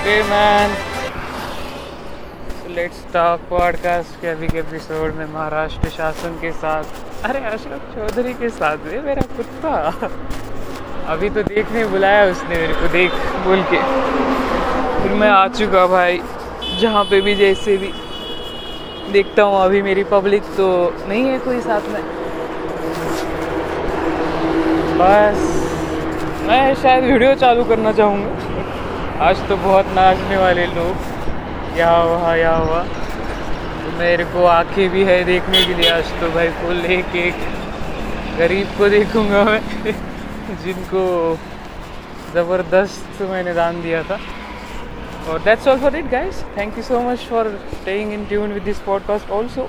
Okay man let's talk podcast के अभी के एपिसोड में महाराष्ट्र शासन के साथ। अरे, अशोक चौधरी के साथ वे मेरा कुत्ता। अभी तो देखने बुलाया उसने मेरे को, देख, बोल के। फिर मैं आ चुका भाई, जहाँ पे भी जैसे भी। देखता हूँ अभी मेरी पब्लिक तो नहीं है कोई साथ में। बस, मैं शायद वीडियो चालू करना चाहूँगा। आज तो बहुत नाचने वाले लोग। यहाँ वहाँ, यहाँ हुआ तो मेरे को आँखें भी है देखने के लिए। आज तो भाई फुल एक एक गरीब को देखूँगा मैं। जिनको ज़बरदस्त मैंने दान दिया था। और that's all for it, guys. Thank you so much for staying in tune with this podcast also.